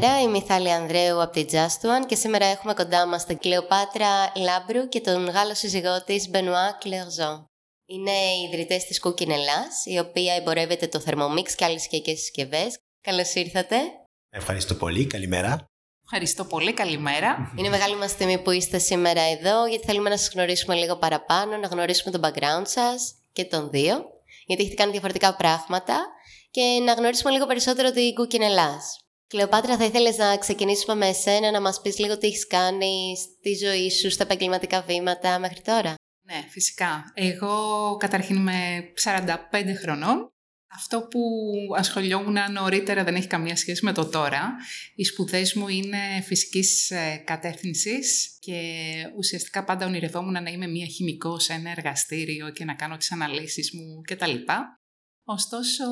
Καλημέρα, είμαι η Θάλη Ανδρέου από τη Just One και σήμερα έχουμε κοντά μας την Κλεοπάτρα Λάμπρου και τον Γάλλο σύζυγό της Μπενουά Κλερζό. Είναι οι ιδρυτές της Cooking Ελλάς, η οποία εμπορεύεται το Thermomix και άλλες οικιακές συσκευές. Καλώς ήρθατε. Ευχαριστώ πολύ, καλημέρα. Ευχαριστώ πολύ, καλημέρα. Είναι μεγάλη μας τιμή που είστε σήμερα εδώ, γιατί θέλουμε να σας γνωρίσουμε λίγο παραπάνω, να γνωρίσουμε τον background σας και τον δύο, γιατί έχετε κάνει διαφορετικά πράγματα και να γνωρίσουμε λίγο περισσότερο την Cooking Ελλάς. Κλεοπάτρα, θα ήθελες να ξεκινήσουμε με εσένα, να μας πεις λίγο τι έχεις κάνει στη ζωή σου, στα επαγγελματικά βήματα μέχρι τώρα; Ναι, φυσικά. Εγώ καταρχήν είμαι 45 χρονών. Αυτό που ασχολιόμουν νωρίτερα δεν έχει καμία σχέση με το τώρα. Οι σπουδές μου είναι φυσικής ε, κατεύθυνσης και ουσιαστικά πάντα ονειρευόμουν να είμαι μία χημικός σε ένα εργαστήριο και να κάνω τις αναλύσεις μου κτλ. Ωστόσο,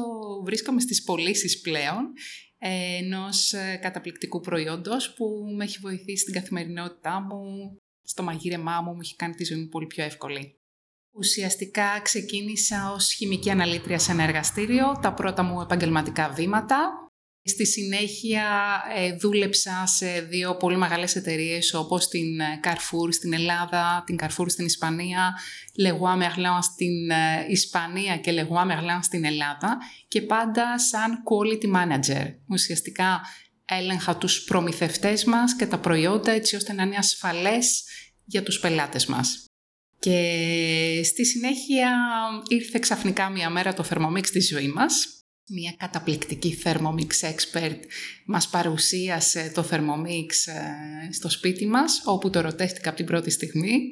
βρίσκομαι στις πωλήσεις πλέον ενός ε, καταπληκτικού προϊόντος που με έχει βοηθήσει στην καθημερινότητά μου, στο μαγείρεμά μου, μου έχει κάνει τη ζωή μου πολύ πιο εύκολη. Ουσιαστικά ξεκίνησα ως χημική αναλύτρια σε ένα εργαστήριο, τα πρώτα μου επαγγελματικά βήματα, Στη συνέχεια ε, δούλεψα σε δύο πολύ μεγάλες εταιρείες όπως την ε, Carrefour στην Ελλάδα, την Carrefour στην Ισπανία, Leroy Merlin στην ε, Ισπανία και Leroy Merlin στην Ελλάδα και πάντα σαν quality manager. Ουσιαστικά έλεγχα τους προμηθευτές μας και τα προϊόντα έτσι ώστε να είναι ασφαλές για τους πελάτες μας. Και στη συνέχεια ήρθε ξαφνικά μια μέρα το Thermomix στη ζωή μας μια καταπληκτική Thermomix expert μας παρουσίασε το Thermomix ε, στο σπίτι μας, όπου το ρωτέστηκα από την πρώτη στιγμή.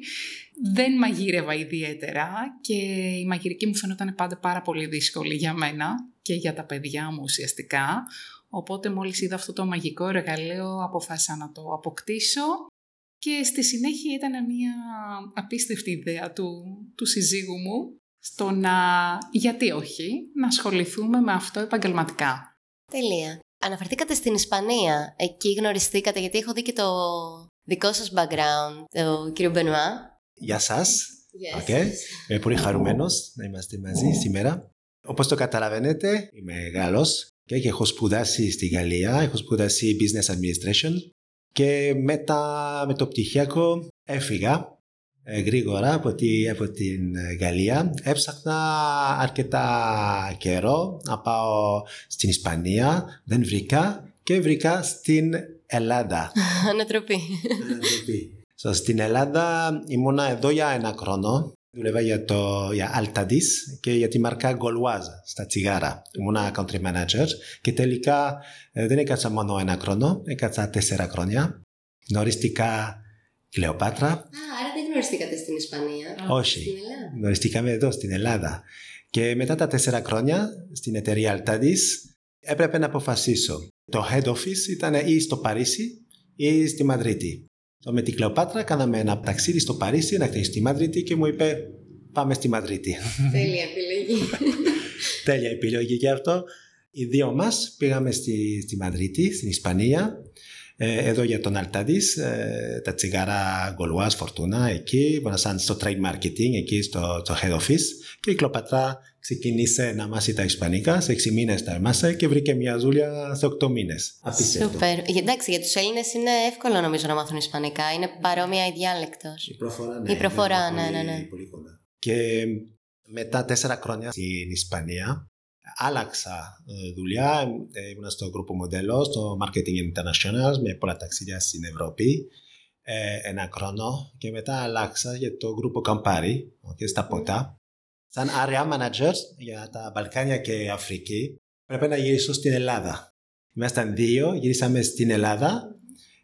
Δεν μαγείρευα ιδιαίτερα και η μαγειρική μου φαινόταν πάντα πάρα πολύ δύσκολη για μένα και για τα παιδιά μου ουσιαστικά. Οπότε μόλις είδα αυτό το μαγικό εργαλείο αποφάσισα να το αποκτήσω και στη συνέχεια ήταν μια απίστευτη ιδέα του, του συζύγου μου στο να, γιατί όχι, να ασχοληθούμε με αυτό επαγγελματικά. Τέλεια. Αναφερθήκατε στην Ισπανία. Εκεί γνωριστήκατε, γιατί έχω δει και το δικό σας background, το κύριο Μπενουά. Γεια σας. Yes. Okay. Είμαι πολύ χαρούμενος να είμαστε μαζί σήμερα. Όπως το καταλαβαίνετε, είμαι Γάλλος και έχω σπουδάσει στη Γαλλία, έχω σπουδάσει Business Administration και μετά με το πτυχιακό έφυγα ε, γρήγορα από, τη, από την ε, Γαλλία. Έψαχνα αρκετά καιρό να πάω στην Ισπανία. Δεν βρήκα και βρήκα στην Ελλάδα. Ανατροπή. so, στην Ελλάδα ήμουνα εδώ για ένα χρόνο. Δούλευα για το για Altadis και για τη μαρκά Gauloise στα τσιγάρα. Ήμουνα country manager και τελικά ε, δεν έκατσα μόνο ένα χρόνο, έκατσα τέσσερα χρόνια. Γνωρίστηκα Κλεοπάτρα. Α, άρα δεν γνωριστήκατε στην Ισπανία. Όχι. Στην Ελλάδα; Γνωριστήκαμε εδώ στην Ελλάδα. Και μετά τα τέσσερα χρόνια στην εταιρεία Altadis έπρεπε να αποφασίσω. Το head office ήταν ή στο Παρίσι ή στη Μαδρίτη. Με την Κλεοπάτρα κάναμε ένα ταξίδι στο Παρίσι, ένα ταξίδι στη Μαδρίτη και μου είπε πάμε στη Μαδρίτη. Τέλεια επιλογή. Τέλεια επιλογή και αυτό. Οι δύο μας πήγαμε στη, στη Μαδρίτη, στην Ισπανία ε, εδώ για τον Αλτάδης, ε, τα τσιγάρα Γκολουάς Φορτούνα, εκεί, σαν στο trade marketing, εκεί στο, στο head office και η Κλοπατρά ξεκίνησε να μάθει τα Ισπανικά, σε 6 μήνες τα έμαθε και βρήκε μια δουλειά σε 8 μήνες. Απίστευτο. Σούπερ. Εντάξει, για τους Έλληνες είναι εύκολο νομίζω να μάθουν Ισπανικά, είναι παρόμοια η διάλεκτος. Η προφορά, ναι. Η προφορά, ναι, ναι, ναι. Πολύ, Και μετά τέσσερα χρόνια στην Ισπανία, άλλαξα δουλειά. Ήμουν στο γκρουπο μοντέλο, στο Marketing International, με πολλά ταξίδια στην Ευρώπη. ένα χρόνο και μετά άλλαξα για το γκρουπο Campari, και στα ποτά. Σαν area manager για τα Βαλκάνια και Αφρική, πρέπει να γυρίσω στην Ελλάδα. Ήμασταν δύο, γυρίσαμε στην Ελλάδα,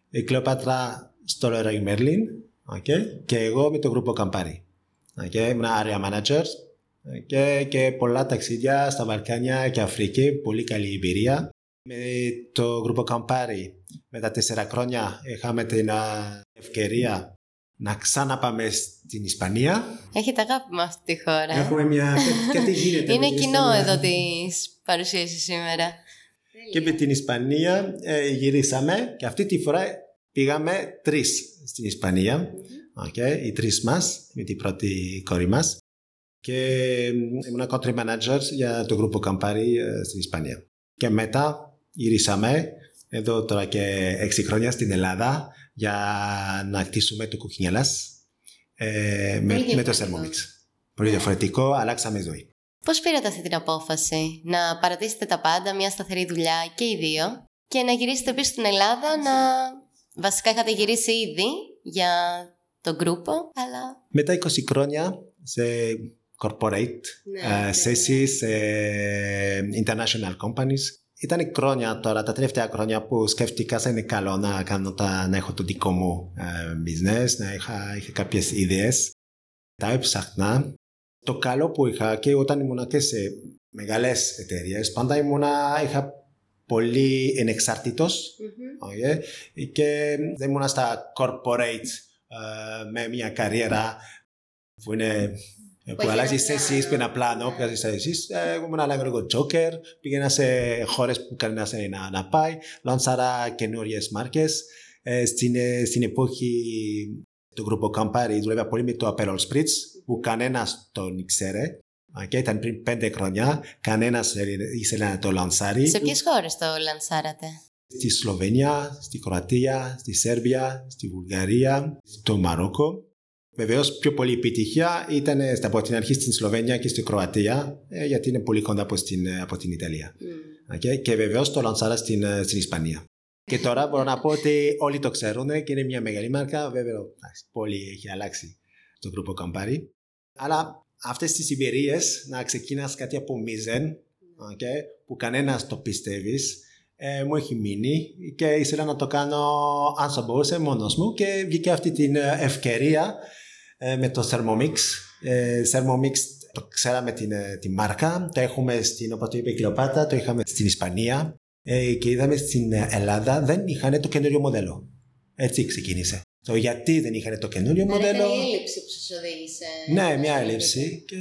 η Κλεοπάτρα στο Leroy Merlin okay, και εγώ με το γκρουπο Campari. Okay, ήμουν area manager και, και πολλά ταξίδια στα Βαλκάνια και Αφρική, πολύ καλή εμπειρία. Με το Γκρουπο Καμπάρι, με τα τέσσερα χρόνια, είχαμε την ευκαιρία να ξαναπάμε στην Ισπανία. Έχετε αγάπη με αυτή τη χώρα. Έχουμε μια. κάτι γίνεται. Είναι κοινό εδώ τη παρουσίαση σήμερα. Και με την Ισπανία ε, γυρίσαμε και αυτή τη φορά πήγαμε τρεις στην Ισπανία. Okay, οι τρεις μας, με την πρώτη κόρη μας και ήμουν country manager για το γκρουπο Campari στην Ισπανία. Και μετά γυρίσαμε εδώ τώρα και έξι χρόνια στην Ελλάδα για να κτίσουμε το κουκκινιέλας ε, με, με το Thermomix. Πολύ διαφορετικό, αλλάξαμε ζωή. Πώς πήρατε αυτή την απόφαση να παρατήσετε τα πάντα, μια σταθερή δουλειά και οι δύο και να γυρίσετε πίσω στην Ελλάδα να... Βασικά είχατε γυρίσει ήδη για τον γκρούπο, αλλά... Μετά 20 χρόνια σε corporate Ναι, ε, θέσεις, σε international companies. Ήταν χρόνια τώρα, τα τελευταία χρόνια που σκέφτηκα θα είναι καλό να, κάνω τα, να έχω το δικό μου ε, business, να είχα, είχα κάποιες ιδέες. Τα έψαχνα. Το καλό που είχα και όταν ήμουν και σε μεγάλες εταιρείες, πάντα ήμουνα, είχα πολύ ενεξάρτητος okay, και δεν ήμουνα στα corporate ε, με μια καριέρα που είναι που αλλάζεις θέσεις, που είναι απλά να πιάσει θέσεις. Εγώ ήμουν ένα λίγο τζόκερ, πήγαινα σε χώρες που κανένα να, να πάει, λάνσαρα καινούριες μάρκες. Ε, στην, ε, στην εποχή του γκρουπου Campari δούλευα πολύ με το Aperol Spritz, που κανένας τον ήξερε. Okay, ήταν πριν πέντε χρόνια, κανένας ήθελε να το λανσάρει. Σε ποιες χώρες το λανσάρατε; Στη Σλοβενία, στη Κροατία, στη Σέρβια, στη Βουλγαρία, στο Μαρόκο. Βεβαίως, πιο πολύ επιτυχία ήταν από την αρχή στην Σλοβένια και στην Κροατία, ε, γιατί είναι πολύ κοντά από, στην, από την Ιταλία. Mm. Okay? Και βεβαίως το λανσάρα στην, στην Ισπανία. Και τώρα μπορώ να πω ότι όλοι το ξέρουν και είναι μια μεγάλη μάρκα. Βέβαια, πολύ έχει αλλάξει το γκρουπο Campari. Αλλά αυτές τις εμπειρίες να ξεκινάς κάτι από μηδέν, okay? που κανένας το πιστεύεις, ε, μου έχει μείνει και ήθελα να το κάνω αν θα μπορούσε μόνος μου και βγήκε αυτή την ευκαιρία ε, με το Thermomix. Ε, Thermomix το ξέραμε την, τη μάρκα, το έχουμε στην, όπως το είπε η Κλεοπάτα, το είχαμε στην Ισπανία ε, και είδαμε στην Ελλάδα δεν είχαν το καινούριο μοντέλο. Έτσι ξεκίνησε. Το γιατί δεν είχαν το καινούριο μοντέλο. Ήταν η έλλειψη που σας οδήγησε. Ναι, μια έλλειψη και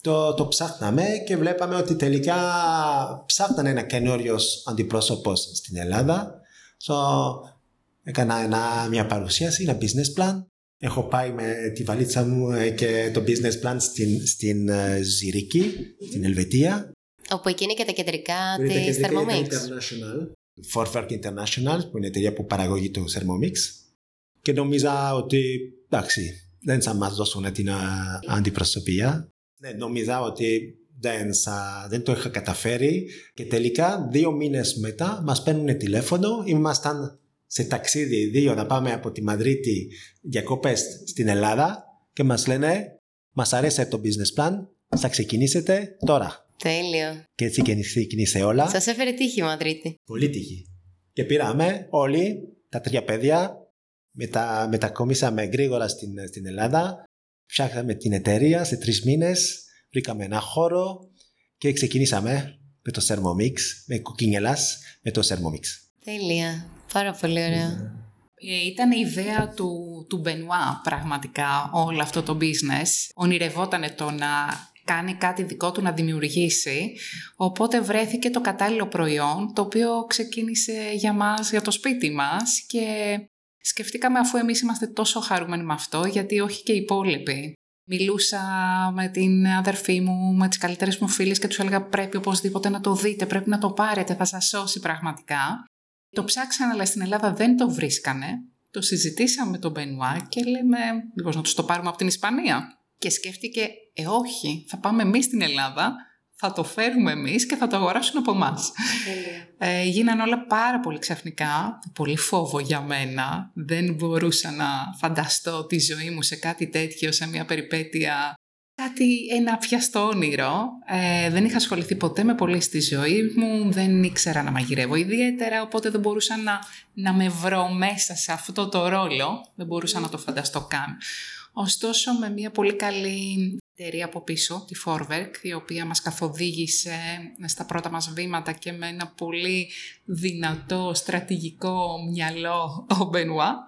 το, το ψάχναμε και βλέπαμε ότι τελικά ψάχνανε ένα καινούριος αντιπρόσωπος στην Ελλάδα. So, έκανα ένα, μια παρουσίαση, ένα business plan. Έχω πάει με τη βαλίτσα μου και το business plan στην, στην Ζηρίκη, στην Ελβετία. Όπου εκεί είναι και τα κεντρικά Που είναι τα της κεντρικά Thermomix. International. Fortwerk International, που είναι η εταιρεία που παραγωγεί το Thermomix. Και νόμιζα ότι, εντάξει, δεν θα μας δώσουν την α, αντιπροσωπεία. Ναι, νόμιζα ότι δεν, θα, δεν το είχα καταφέρει και τελικά δύο μήνες μετά μας παίρνουν τηλέφωνο. Ήμασταν σε ταξίδι δύο να πάμε από τη Μαδρίτη διακοπές στην Ελλάδα και μας λένε μας αρέσει το business plan, θα ξεκινήσετε τώρα. Τέλειο. Και έτσι ξεκίνησε όλα. Σας έφερε τύχη η Μαδρίτη. Πολύ τύχη. Και πήραμε όλοι τα τρία παιδιά, μετα, μετακομίσαμε γρήγορα στην, στην Ελλάδα, φτιάξαμε την εταιρεία σε τρεις μήνες, βρήκαμε ένα χώρο και ξεκινήσαμε με το Thermomix, με κουκκίνιελας, με το Thermomix. Τέλεια. Πάρα πολύ ωραίο. Ε, Ήταν η ιδέα του, του Μπενουά πραγματικά όλο αυτό το business. Ονειρευόταν το να κάνει κάτι δικό του να δημιουργήσει. Οπότε βρέθηκε το κατάλληλο προϊόν, το οποίο ξεκίνησε για μας, για το σπίτι μας και σκεφτήκαμε αφού εμείς είμαστε τόσο χαρούμενοι με αυτό, γιατί όχι και οι υπόλοιποι. Μιλούσα με την αδερφή μου, με τις καλύτερες μου φίλες και τους έλεγα πρέπει οπωσδήποτε να το δείτε, πρέπει να το πάρετε, θα σας σώσει πραγματικά. Το ψάξαν αλλά στην Ελλάδα δεν το βρίσκανε. Το συζητήσαμε με τον Μπενουά και λέμε μήπως να τους το πάρουμε από την Ισπανία. Και σκέφτηκε, ε όχι, θα πάμε εμείς στην Ελλάδα, θα το φέρουμε εμείς και θα το αγοράσουν από εμάς. Ε, γίνανε όλα πάρα πολύ ξαφνικά, πολύ φόβο για μένα. Δεν μπορούσα να φανταστώ τη ζωή μου σε κάτι τέτοιο, σε μια περιπέτεια κάτι ένα πιαστό όνειρο. Ε, δεν είχα ασχοληθεί ποτέ με πολύ στη ζωή μου, δεν ήξερα να μαγειρεύω ιδιαίτερα, οπότε δεν μπορούσα να, να με βρω μέσα σε αυτό το ρόλο, δεν μπορούσα να το φανταστώ καν. Ωστόσο, με μια πολύ καλή εταιρεία από πίσω, τη Forwerk, η οποία μας καθοδήγησε στα πρώτα μας βήματα και με ένα πολύ δυνατό στρατηγικό μυαλό ο Μπενουά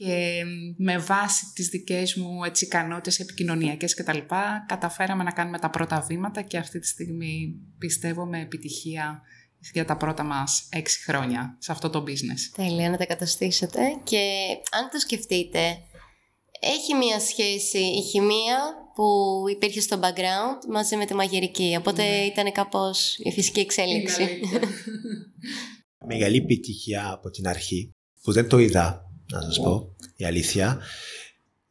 και με βάση τις δικές μου έτσι, ικανότητες επικοινωνιακές και τα λοιπά, καταφέραμε να κάνουμε τα πρώτα βήματα και αυτή τη στιγμή πιστεύω με επιτυχία για τα πρώτα μας έξι χρόνια σε αυτό το business. Τέλεια να τα καταστήσετε και αν το σκεφτείτε, έχει μία σχέση η χημεία που υπήρχε στο background μαζί με τη μαγειρική, οπότε ήταν κάπως η φυσική εξέλιξη. μεγάλη επιτυχία από την αρχή, που δεν το είδα, να σας πω, η αλήθεια,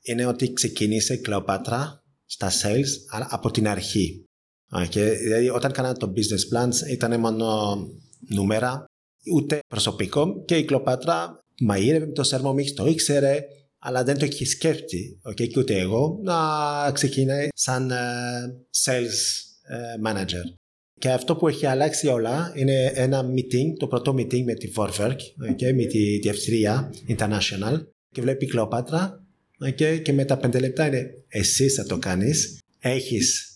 είναι ότι ξεκίνησε η Κλεοπάτρα στα sales από την αρχή. Okay. Δηλαδή όταν κάναμε το business plans ήταν μόνο νούμερα, ούτε προσωπικό και η Κλεοπάτρα μαγείρευε το Thermomix, το ήξερε, αλλά δεν το έχει σκέφτη, okay, και ούτε εγώ, να ξεκινάει σαν uh, sales uh, manager. Και αυτό που έχει αλλάξει όλα είναι ένα meeting, το πρώτο meeting με τη Vorwerk, okay, με τη Διευθρία International και βλέπει η Κλεοπάτρα okay, και μετά πέντε λεπτά είναι εσύ θα το κάνεις, έχεις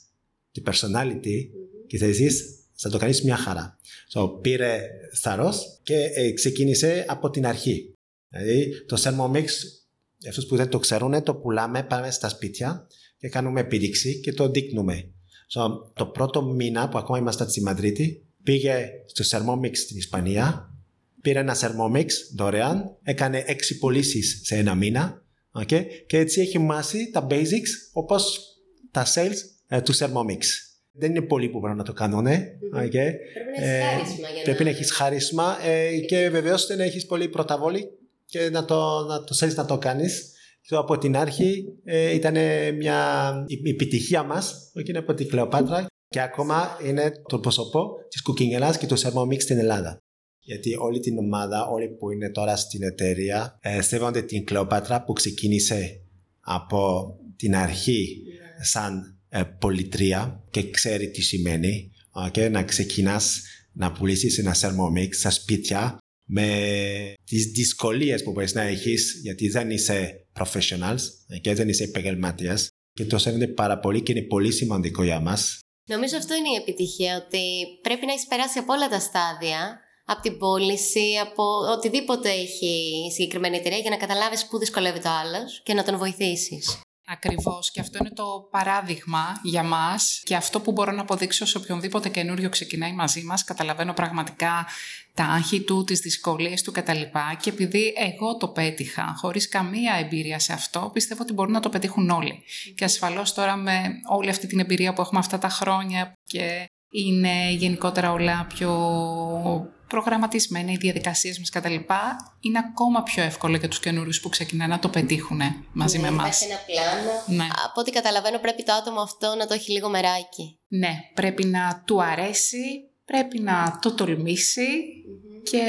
τη personality και θα ζεις, θα το κάνεις μια χαρά. So, πήρε θάρρος και ε, ξεκίνησε από την αρχή. Δηλαδή το Thermomix, αυτούς που δεν το ξέρουν, το πουλάμε, πάμε στα σπίτια και κάνουμε επίδειξη και το δείχνουμε. So, το πρώτο μήνα που ακόμα είμαστε στη Μαδρίτη, πήγε στο Thermomix στην Ισπανία, πήρε ένα Thermomix δωρεάν, έκανε έξι πωλήσεις σε ένα μήνα okay, και έτσι έχει μάθει τα basics όπως τα sales ε, του Thermomix. Δεν είναι πολλοί που μπορούν να το κάνουν. Okay. Πρέπει να έχεις χάρισμα ε, και βεβαίως δεν έχεις πολύ πρωταβόλη και να το, να το θέλει να το κάνεις. Από την αρχή ε, ήταν μια η επιτυχία μας, όχι είναι από την Κλεοπάτρα και ακόμα είναι το πρόσωπο της Cooking και του Thermomix στην Ελλάδα. Γιατί όλη την ομάδα, όλοι που είναι τώρα στην εταιρεία, ε, σέβονται την Κλεοπάτρα που ξεκίνησε από την αρχή σαν ε, πολιτρία και ξέρει τι σημαίνει okay, να ξεκινάς να πουλήσεις ένα Thermomix στα σπίτια με τις δυσκολίες που μπορείς να έχεις γιατί δεν είσαι professionals και δεν είσαι επαγγελματίας και το σέβονται πάρα πολύ και είναι πολύ σημαντικό για μας. Νομίζω αυτό είναι η επιτυχία, ότι πρέπει να έχεις περάσει από όλα τα στάδια, από την πώληση, από οτιδήποτε έχει η συγκεκριμένη εταιρεία για να καταλάβεις πού δυσκολεύεται ο άλλος και να τον βοηθήσεις. Ακριβώς και αυτό είναι το παράδειγμα για μας και αυτό που μπορώ να αποδείξω σε οποιονδήποτε καινούριο ξεκινάει μαζί μας. Καταλαβαίνω πραγματικά τα άγχη του, τις δυσκολίες του κτλ. Και επειδή εγώ το πέτυχα χωρίς καμία εμπειρία σε αυτό, πιστεύω ότι μπορούν να το πετύχουν όλοι. Και ασφαλώς τώρα με όλη αυτή την εμπειρία που έχουμε αυτά τα χρόνια και είναι γενικότερα όλα πιο προγραμματισμένα, οι διαδικασίες μας κτλ. Είναι ακόμα πιο εύκολο για τους καινούριους που ξεκινάνε να το πετύχουν μαζί ναι, με εμά. ένα πλάνο. Ναι. Από ό,τι καταλαβαίνω πρέπει το άτομο αυτό να το έχει λίγο μεράκι. Ναι, πρέπει να του αρέσει, πρέπει να το τολμησει και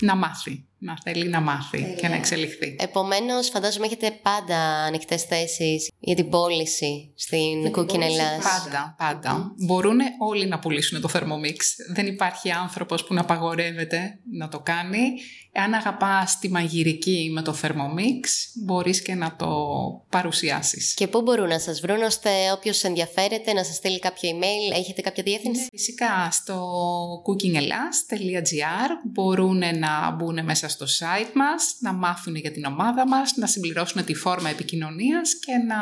να μάθει να θέλει να μάθει και να εξελιχθεί. Επομένως, φαντάζομαι έχετε πάντα ανοιχτές θέσεις για την πώληση στην Cooking Ελλάς. Πάντα, πάντα. Μπορούν όλοι να πουλήσουν το Thermomix. Δεν υπάρχει άνθρωπος που να απαγορεύεται να το κάνει. Αν αγαπάς τη μαγειρική με το Thermomix, μπορείς και να το παρουσιάσεις. Και πού μπορούν να σας βρουν ώστε όποιος ενδιαφέρεται να σας στείλει κάποιο email, έχετε κάποια διεύθυνση; Ναι, φυσικά στο cookingelas.gr μπορούν να μπουν μέσα στο site μας, να μάθουν για την ομάδα μας, να συμπληρώσουν τη φόρμα επικοινωνίας και να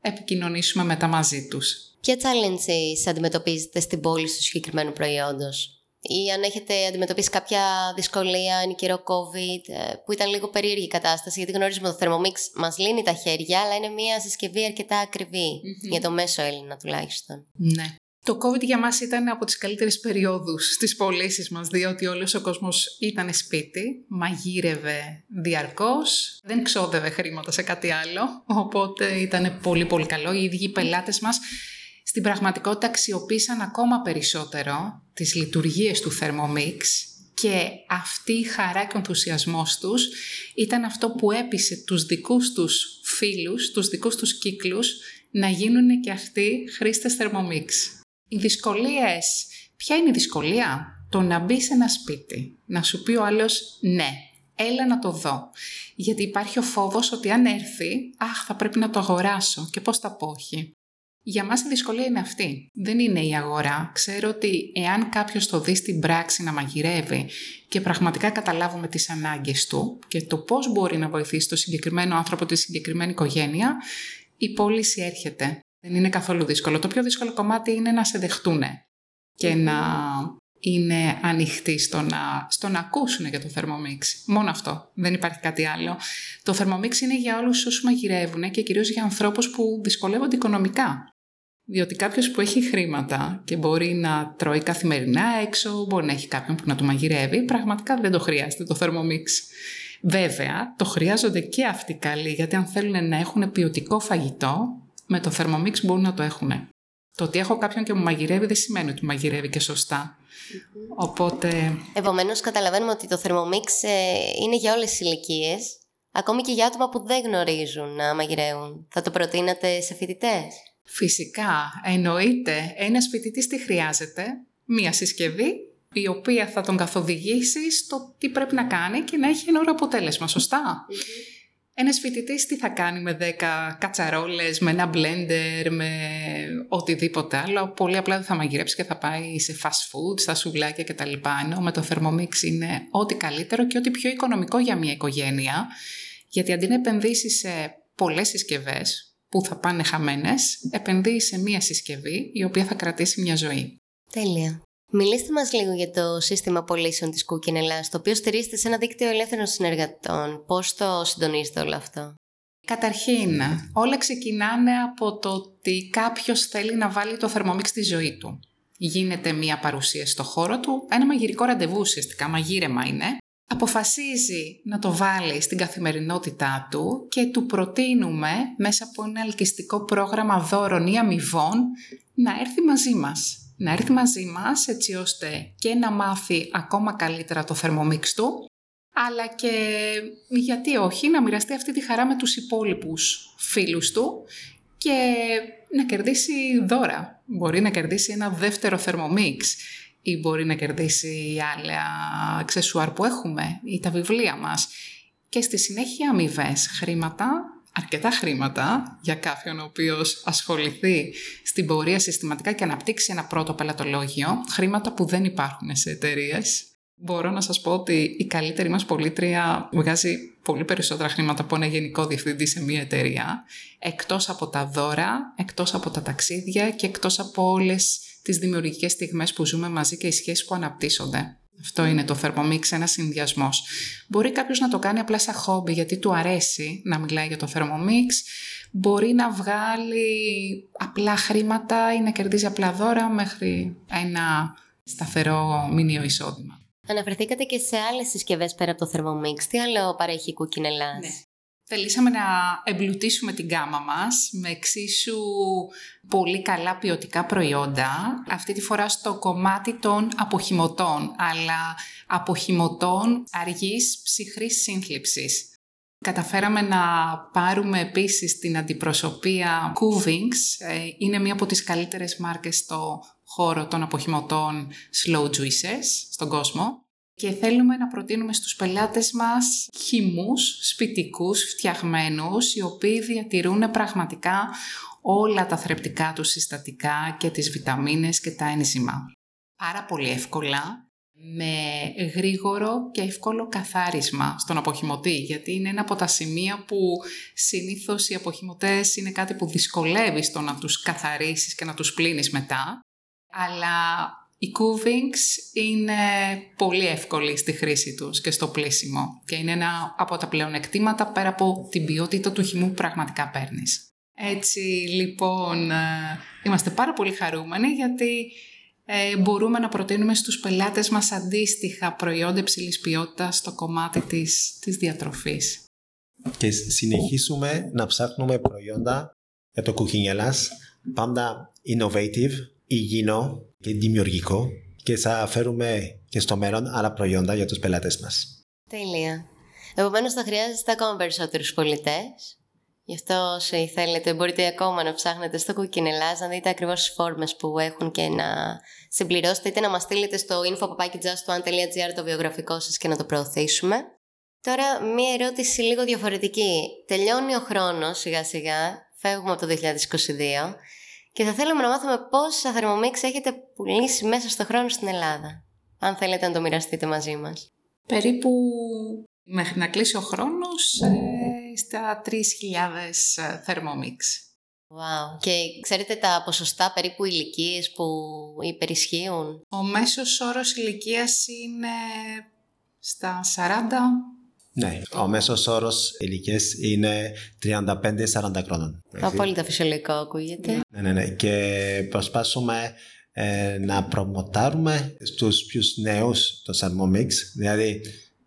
επικοινωνήσουμε μετά μαζί τους. Ποια challenges αντιμετωπίζετε στην πόλη του συγκεκριμένου προϊόντος; Ή αν έχετε αντιμετωπίσει κάποια δυσκολία εν καιρό COVID, ε, που ήταν λίγο περίεργη η κατάσταση, γιατί γνωρίζουμε το Thermomix μας λύνει τα χέρια, αλλά είναι μια συσκευή αρκετά για το μέσο Έλληνα τουλάχιστον. Ναι. Το COVID για μας ήταν από τις καλύτερες περιόδους στις πωλήσεις μας, διότι όλος ο κόσμος ήταν σπίτι, μαγείρευε διαρκώς, δεν ξόδευε χρήματα σε κάτι άλλο, οπότε ήταν πολύ πολύ καλό. Οι ίδιοι πελάτες μας στην πραγματικότητα αξιοποίησαν ακόμα περισσότερο τις λειτουργίες του Thermomix και αυτή η χαρά και ο ενθουσιασμός τους ήταν αυτό που έπεισε τους δικούς τους φίλους, τους δικούς τους κύκλους να γίνουν και αυτοί χρήστες Thermomix. Οι δυσκολίες. Ποια είναι η δυσκολία; Το να μπει σε ένα σπίτι, να σου πει ο άλλος ναι, έλα να το δω. Γιατί υπάρχει ο φόβος ότι αν έρθει, αχ θα πρέπει να το αγοράσω και πώς θα πω όχι. Για μας η δυσκολία είναι αυτή. Δεν είναι η αγορά. Ξέρω ότι εάν κάποιος το δει στην πράξη να μαγειρεύει και πραγματικά καταλάβουμε τις ανάγκες του και το πώς μπορεί να βοηθήσει το συγκεκριμένο άνθρωπο, τη συγκεκριμένη οικογένεια, η πώληση έρχεται. Δεν είναι καθόλου δύσκολο. Το πιο δύσκολο κομμάτι είναι να σε δεχτούν και να είναι ανοιχτοί στο να, στο να ακούσουν για το Thermomix. Μόνο αυτό. Δεν υπάρχει κάτι άλλο. Το Thermomix είναι για όλους όσους μαγειρεύουν και κυρίως για ανθρώπους που δυσκολεύονται οικονομικά. Διότι κάποιος που έχει χρήματα και μπορεί να τρώει καθημερινά έξω, μπορεί να έχει κάποιον που να του μαγειρεύει, πραγματικά δεν το χρειάζεται το Thermomix. Βέβαια, το χρειάζονται και αυτοί καλοί, γιατί αν θέλουν να έχουν ποιοτικό φαγητό, με το Thermomix μπορούν να το έχουν. Το ότι έχω κάποιον και μου μαγειρεύει δεν σημαίνει ότι μαγειρεύει και σωστα Οπότε... Επομένως, καταλαβαίνουμε ότι το Thermomix ε, είναι για όλες τις ηλικίες, ακόμη και για άτομα που δεν γνωρίζουν να μαγειρεύουν. Θα το προτείνατε σε φοιτητές; Φυσικά, εννοείται. Ένας φοιτητής τι χρειάζεται, μία συσκευή η οποία θα τον καθοδηγήσει στο τι πρέπει να κάνει και να έχει ένα ωραίο αποτέλεσμα, σωστά; Ένας φοιτητή τι θα κάνει με 10 κατσαρόλες, με ένα blender, με οτιδήποτε άλλο; Πολύ απλά δεν θα μαγειρέψει και θα πάει σε fast food, στα σουβλάκια κτλ. Ενώ με το Thermomix είναι ό,τι καλύτερο και ό,τι πιο οικονομικό για μια οικογένεια. Γιατί αντί να επενδύσει σε πολλές συσκευές που θα πάνε χαμένες, επενδύει σε μια συσκευή η οποία θα κρατήσει μια ζωή. Τέλεια. Μιλήστε μας λίγο για το σύστημα πωλήσεων της Cooking Ελλάς, το οποίο στηρίζεται σε ένα δίκτυο ελεύθερων συνεργατών. Πώς το συντονίζετε όλο αυτό; Καταρχήν, όλα ξεκινάνε από το ότι κάποιος θέλει να βάλει το θερμομίξ στη ζωή του. Γίνεται μία παρουσία στο χώρο του, ένα μαγειρικό ραντεβού ουσιαστικά, μαγείρεμα είναι. Αποφασίζει να το βάλει στην καθημερινότητά του και του προτείνουμε μέσα από ένα ελκυστικό πρόγραμμα δώρων ή αμοιβών να έρθει μαζί μας να έρθει μαζί μας έτσι ώστε και να μάθει ακόμα καλύτερα το θερμομίξ του, αλλά και γιατί όχι να μοιραστεί αυτή τη χαρά με τους υπόλοιπους φίλους του και να κερδίσει δώρα. Μπορεί να κερδίσει ένα δεύτερο θερμομίξ ή μπορεί να κερδίσει άλλα αξεσουάρ που έχουμε ή τα βιβλία μας. Και στη συνέχεια αμοιβές χρήματα αρκετά χρήματα για κάποιον ο οποίος ασχοληθεί στην πορεία συστηματικά και αναπτύξει ένα πρώτο πελατολόγιο, χρήματα που δεν υπάρχουν σε εταιρείες. Μπορώ να σας πω ότι η καλύτερη μας πολίτρια βγάζει πολύ περισσότερα χρήματα από ένα γενικό διευθυντή σε μια εταιρεία, εκτός από τα δώρα, εκτός από τα ταξίδια και εκτός από όλες τις δημιουργικές στιγμές που ζούμε μαζί και οι σχέσεις που αναπτύσσονται. Αυτό είναι το Thermomix, ένας συνδυασμός. Μπορεί κάποιος να το κάνει απλά σαν χόμπι γιατί του αρέσει να μιλάει για το Thermomix. Μπορεί να βγάλει απλά χρήματα ή να κερδίζει απλά δώρα μέχρι ένα σταθερό μηνύο εισόδημα. Αναφερθήκατε και σε άλλες συσκευές πέρα από το Thermomix. Τι άλλο παρέχει η Cooking Ελλάς; Ναι. Θελήσαμε να εμπλουτίσουμε την γάμα μας με εξίσου πολύ καλά ποιοτικά προϊόντα, αυτή τη φορά στο κομμάτι των αποχημωτών, αλλά αποχημωτών αργής ψυχρής σύνθλιψης. Καταφέραμε να πάρουμε επίσης την αντιπροσωπεία Coovings, ε, είναι μία από τις καλύτερες μάρκες στο χώρο των αποχημωτών slow juices στον κόσμο και θέλουμε να προτείνουμε στους πελάτες μας χυμούς σπιτικούς φτιαγμένους οι οποίοι διατηρούν πραγματικά όλα τα θρεπτικά τους συστατικά και τις βιταμίνες και τα ένζημα. Πάρα πολύ εύκολα, με γρήγορο και εύκολο καθάρισμα στον αποχημωτή, γιατί είναι ένα από τα σημεία που συνήθως οι αποχημωτές είναι κάτι που δυσκολεύει στο να τους καθαρίσεις και να τους πλύνεις μετά, αλλά οι Coovings είναι πολύ εύκολοι στη χρήση τους και στο πλήσιμο και είναι ένα από τα πλεονεκτήματα πέρα από την ποιότητα του χυμού που πραγματικά παίρνεις. Έτσι λοιπόν ε, είμαστε πάρα πολύ χαρούμενοι γιατί ε, μπορούμε να προτείνουμε στους πελάτες μας αντίστοιχα προϊόντα υψηλής ποιότητας στο κομμάτι της, της διατροφής. Και συνεχίσουμε να ψάχνουμε προϊόντα για το Cooking πάντα innovative, υγιεινό και δημιουργικό και θα φέρουμε και στο μέλλον άλλα προϊόντα για τους πελάτες μας. Τέλεια. Επομένως θα χρειάζεστε ακόμα περισσότερους πολιτές. Γι' αυτό όσοι θέλετε μπορείτε ακόμα να ψάχνετε στο Cooking Ελλάς να δείτε ακριβώς τις φόρμες που έχουν και να συμπληρώσετε είτε να μας στείλετε στο info.justone.gr το βιογραφικό σας και να το προωθήσουμε. Τώρα μία ερώτηση λίγο διαφορετική. Τελειώνει ο χρόνος σιγά σιγά, φεύγουμε από το 2022 και θα θέλαμε να μάθουμε πόσα θερμομίξ έχετε πουλήσει μέσα στο χρόνο στην Ελλάδα. Αν θέλετε να το μοιραστείτε μαζί μας. Περίπου μέχρι να κλείσει ο χρόνος ε, στα 3.000 ε, θερμομίξ. Wow. Και ξέρετε τα ποσοστά περίπου ηλικίες που υπερισχύουν; Ο μέσος όρος ηλικίας είναι στα 40. Ναι, ο μέσος όρος ηλικίας είναι 35-40 χρόνων. Απόλυτα φυσιολογικό ακούγεται. Ναι, ναι, ναι. Και προσπάσουμε ε, να προμοτάρουμε στους πιο νέους το Thermomix, δηλαδή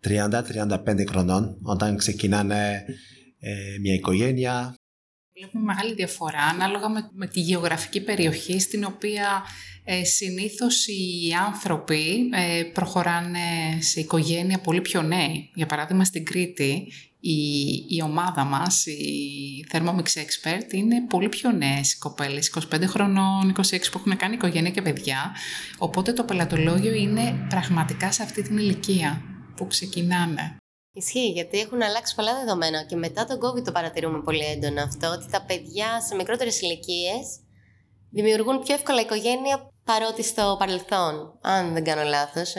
30-35 χρονών, όταν ξεκινάνε ε, μια οικογένεια. Βλέπουμε μεγάλη διαφορά ανάλογα με, με τη γεωγραφική περιοχή στην οποία ε, συνήθως οι άνθρωποι ε, προχωράνε σε οικογένεια πολύ πιο νέοι. Για παράδειγμα στην Κρήτη η, η ομάδα μας, η Thermomix Expert, είναι πολύ πιο νέες οι κοπέλες, 25 χρονών, 26 που έχουν κάνει οικογένεια και παιδιά. Οπότε το πελατολόγιο είναι πραγματικά σε αυτή την ηλικία που ξεκινάνε. Ισχύει, γιατί έχουν αλλάξει πολλά δεδομένα και μετά τον COVID το παρατηρούμε πολύ έντονα αυτό, ότι τα παιδιά σε μικρότερες ηλικίες δημιουργούν πιο εύκολα οικογένεια παρότι στο παρελθόν, αν δεν κάνω λάθος,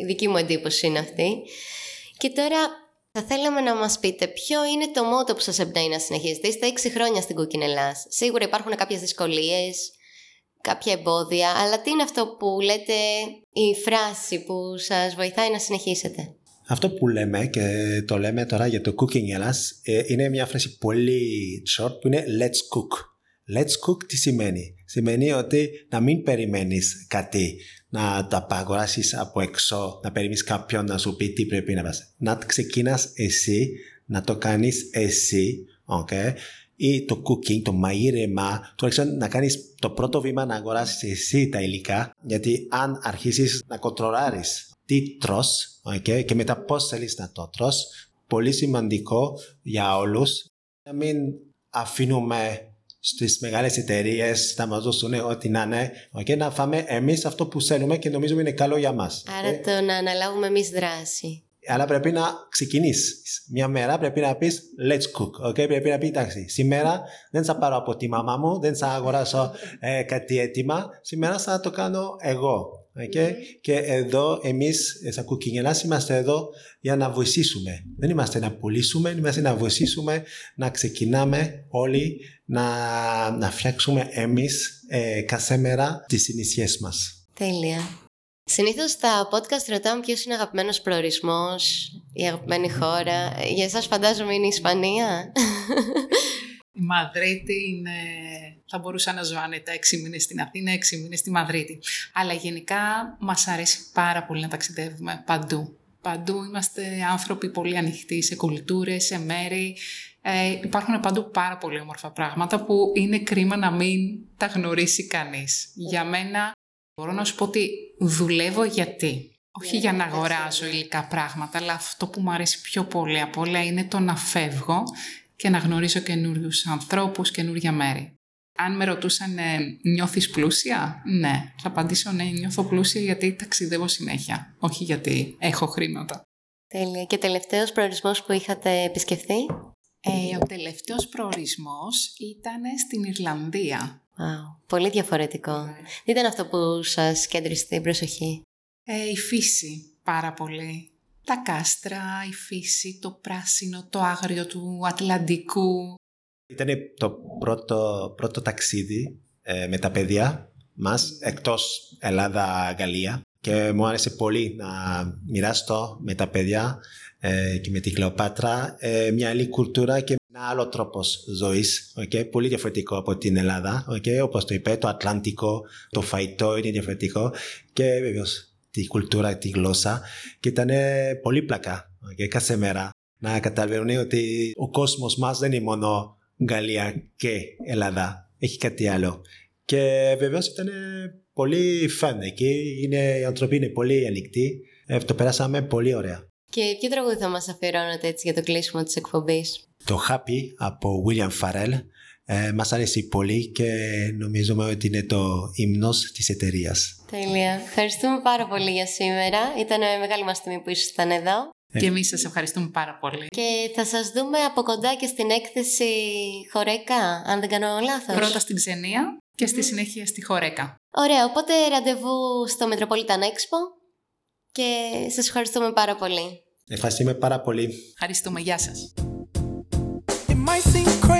η δική μου εντύπωση είναι αυτή. Και τώρα θα θέλαμε να μας πείτε ποιο είναι το μότο που σας εμπνέει να συνεχίσετε; Είστε έξι χρόνια στην Cooking Ελλάς. Σίγουρα υπάρχουν κάποιες δυσκολίες, κάποια εμπόδια, αλλά τι είναι αυτό που λέτε η φράση που σας βοηθάει να συνεχίσετε; Αυτό που λέμε και το λέμε τώρα για το Cooking Ελλάς ε, είναι μια φράση πολύ short που είναι Let's Cook. Let's cook τι σημαίνει; Σημαίνει ότι να μην περιμένεις κάτι, να τα αγοράσεις από έξω, να περιμένεις κάποιον να σου πει τι πρέπει να βάζει. Να ξεκινάς εσύ, να το κάνεις εσύ, okay? ή το cooking, το μαείρεμα, τουλάχιστον να κάνεις το πρώτο βήμα να αγοράσεις εσύ τα υλικά, γιατί αν αρχίσεις να κοντρολάρεις τι τρως okay? και μετά πώς θέλεις να το τρως, πολύ σημαντικό για όλους να μην αφήνουμε στις μεγάλες εταιρείες να μας δώσουν ό,τι να είναι και να φάμε εμείς αυτό που θέλουμε και νομίζουμε είναι καλό για μας. Άρα ε; το να αναλάβουμε εμείς δράση. Αλλά πρέπει να ξεκινήσεις. Μια μέρα πρέπει να πεις let's cook. Okay? Πρέπει να πει εντάξει, σήμερα δεν θα πάρω από τη μαμά μου, δεν θα αγοράσω ε, κάτι έτοιμα. Σήμερα θα το κάνω εγώ. Okay? Και εδώ εμείς, σαν κουκκινιελάς, είμαστε εδώ για να βοηθήσουμε. Δεν είμαστε να πουλήσουμε, είμαστε να βοηθήσουμε να ξεκινάμε όλοι να, να φτιάξουμε εμείς ε, κάθε μέρα τις συνήθειές μας. Τέλεια. Συνήθως στα podcast ρωτάμε ποιος είναι ο αγαπημένος προορισμός, η αγαπημένη χώρα. Για εσάς, φαντάζομαι είναι η Ισπανία. Η Μαδρίτη είναι... θα μπορούσα να ζω άνετα έξι μήνες στην Αθήνα, έξι μήνες στη Μαδρίτη. Αλλά γενικά μας αρέσει πάρα πολύ να ταξιδεύουμε παντού. Παντού είμαστε άνθρωποι πολύ ανοιχτοί σε κουλτούρες, σε μέρη. Ε, υπάρχουν παντού πάρα πολύ όμορφα πράγματα που είναι κρίμα να μην τα γνωρίσει κανείς. Για μένα μπορώ να σου πω ότι δουλεύω γιατί. Όχι για να αγοράζω υλικά πράγματα, αλλά αυτό που μου αρέσει πιο πολύ από όλα είναι το να φεύγω και να γνωρίζω καινούριους ανθρώπους, καινούρια μέρη. Αν με ρωτούσαν ε, νιώθεις πλούσια, ναι. Θα απαντήσω ναι, νιώθω πλούσια γιατί ταξιδεύω συνέχεια, όχι γιατί έχω χρήματα. Τέλεια. Και τελευταίος προορισμός που είχατε επισκεφθεί; Ε, ο τελευταίος προορισμός ήταν στην Ιρλανδία. Wow, πολύ διαφορετικό. Ναι. Τι ήταν αυτό που σας κέντρισε την προσοχή; Ε, η φύση, πάρα πολύ τα κάστρα, η φύση, το πράσινο, το άγριο του Ατλαντικού. Ήταν το πρώτο, πρώτο ταξίδι ε, με τα παιδιά μας εκτός Ελλάδα-Γαλλία και μου άρεσε πολύ να μοιράσω με τα παιδιά ε, και με τη Κλεοπάτρα ε, μια άλλη κουλτούρα και ένα άλλο τρόπος ζωής, okay, πολύ διαφορετικό από την Ελλάδα. Okay, Όπως το είπε, το Ατλαντικό, το φαϊτό είναι διαφορετικό και βεβαίως τη κουλτούρα, τη γλώσσα και ήταν πολύ πλακά και κάθε μέρα να καταλαβαίνουν ότι ο κόσμος μας δεν είναι μόνο Γαλλία και Ελλάδα, έχει κάτι άλλο. Και βεβαίως ήταν πολύ φαν εκεί, είναι, οι άνθρωποι είναι πολύ ανοιχτοί, ε, το περάσαμε πολύ ωραία. Και ποιο τραγούδι θα μας αφιερώνετε έτσι για το κλείσιμο της εκπομπής; Το Happy από William Farrell ε, μας αρέσει πολύ και νομίζουμε ότι είναι το ύμνος της εταιρείας. Τέλεια. Ευχαριστούμε πάρα πολύ για σήμερα. Ήταν μεγάλη μας τιμή που ήσασταν εδώ. Ε. Και εμείς σας ευχαριστούμε πάρα πολύ. Και θα σας δούμε από κοντά και στην έκθεση Χορέκα, αν δεν κάνω λάθος. Πρώτα στην Ξενία και στη συνέχεια στη Χορέκα. Ωραία, οπότε ραντεβού στο Metropolitan Expo και σας ευχαριστούμε πάρα πολύ. Ευχαριστούμε πάρα πολύ. Ευχαριστούμε. Γεια σας. might seem crazy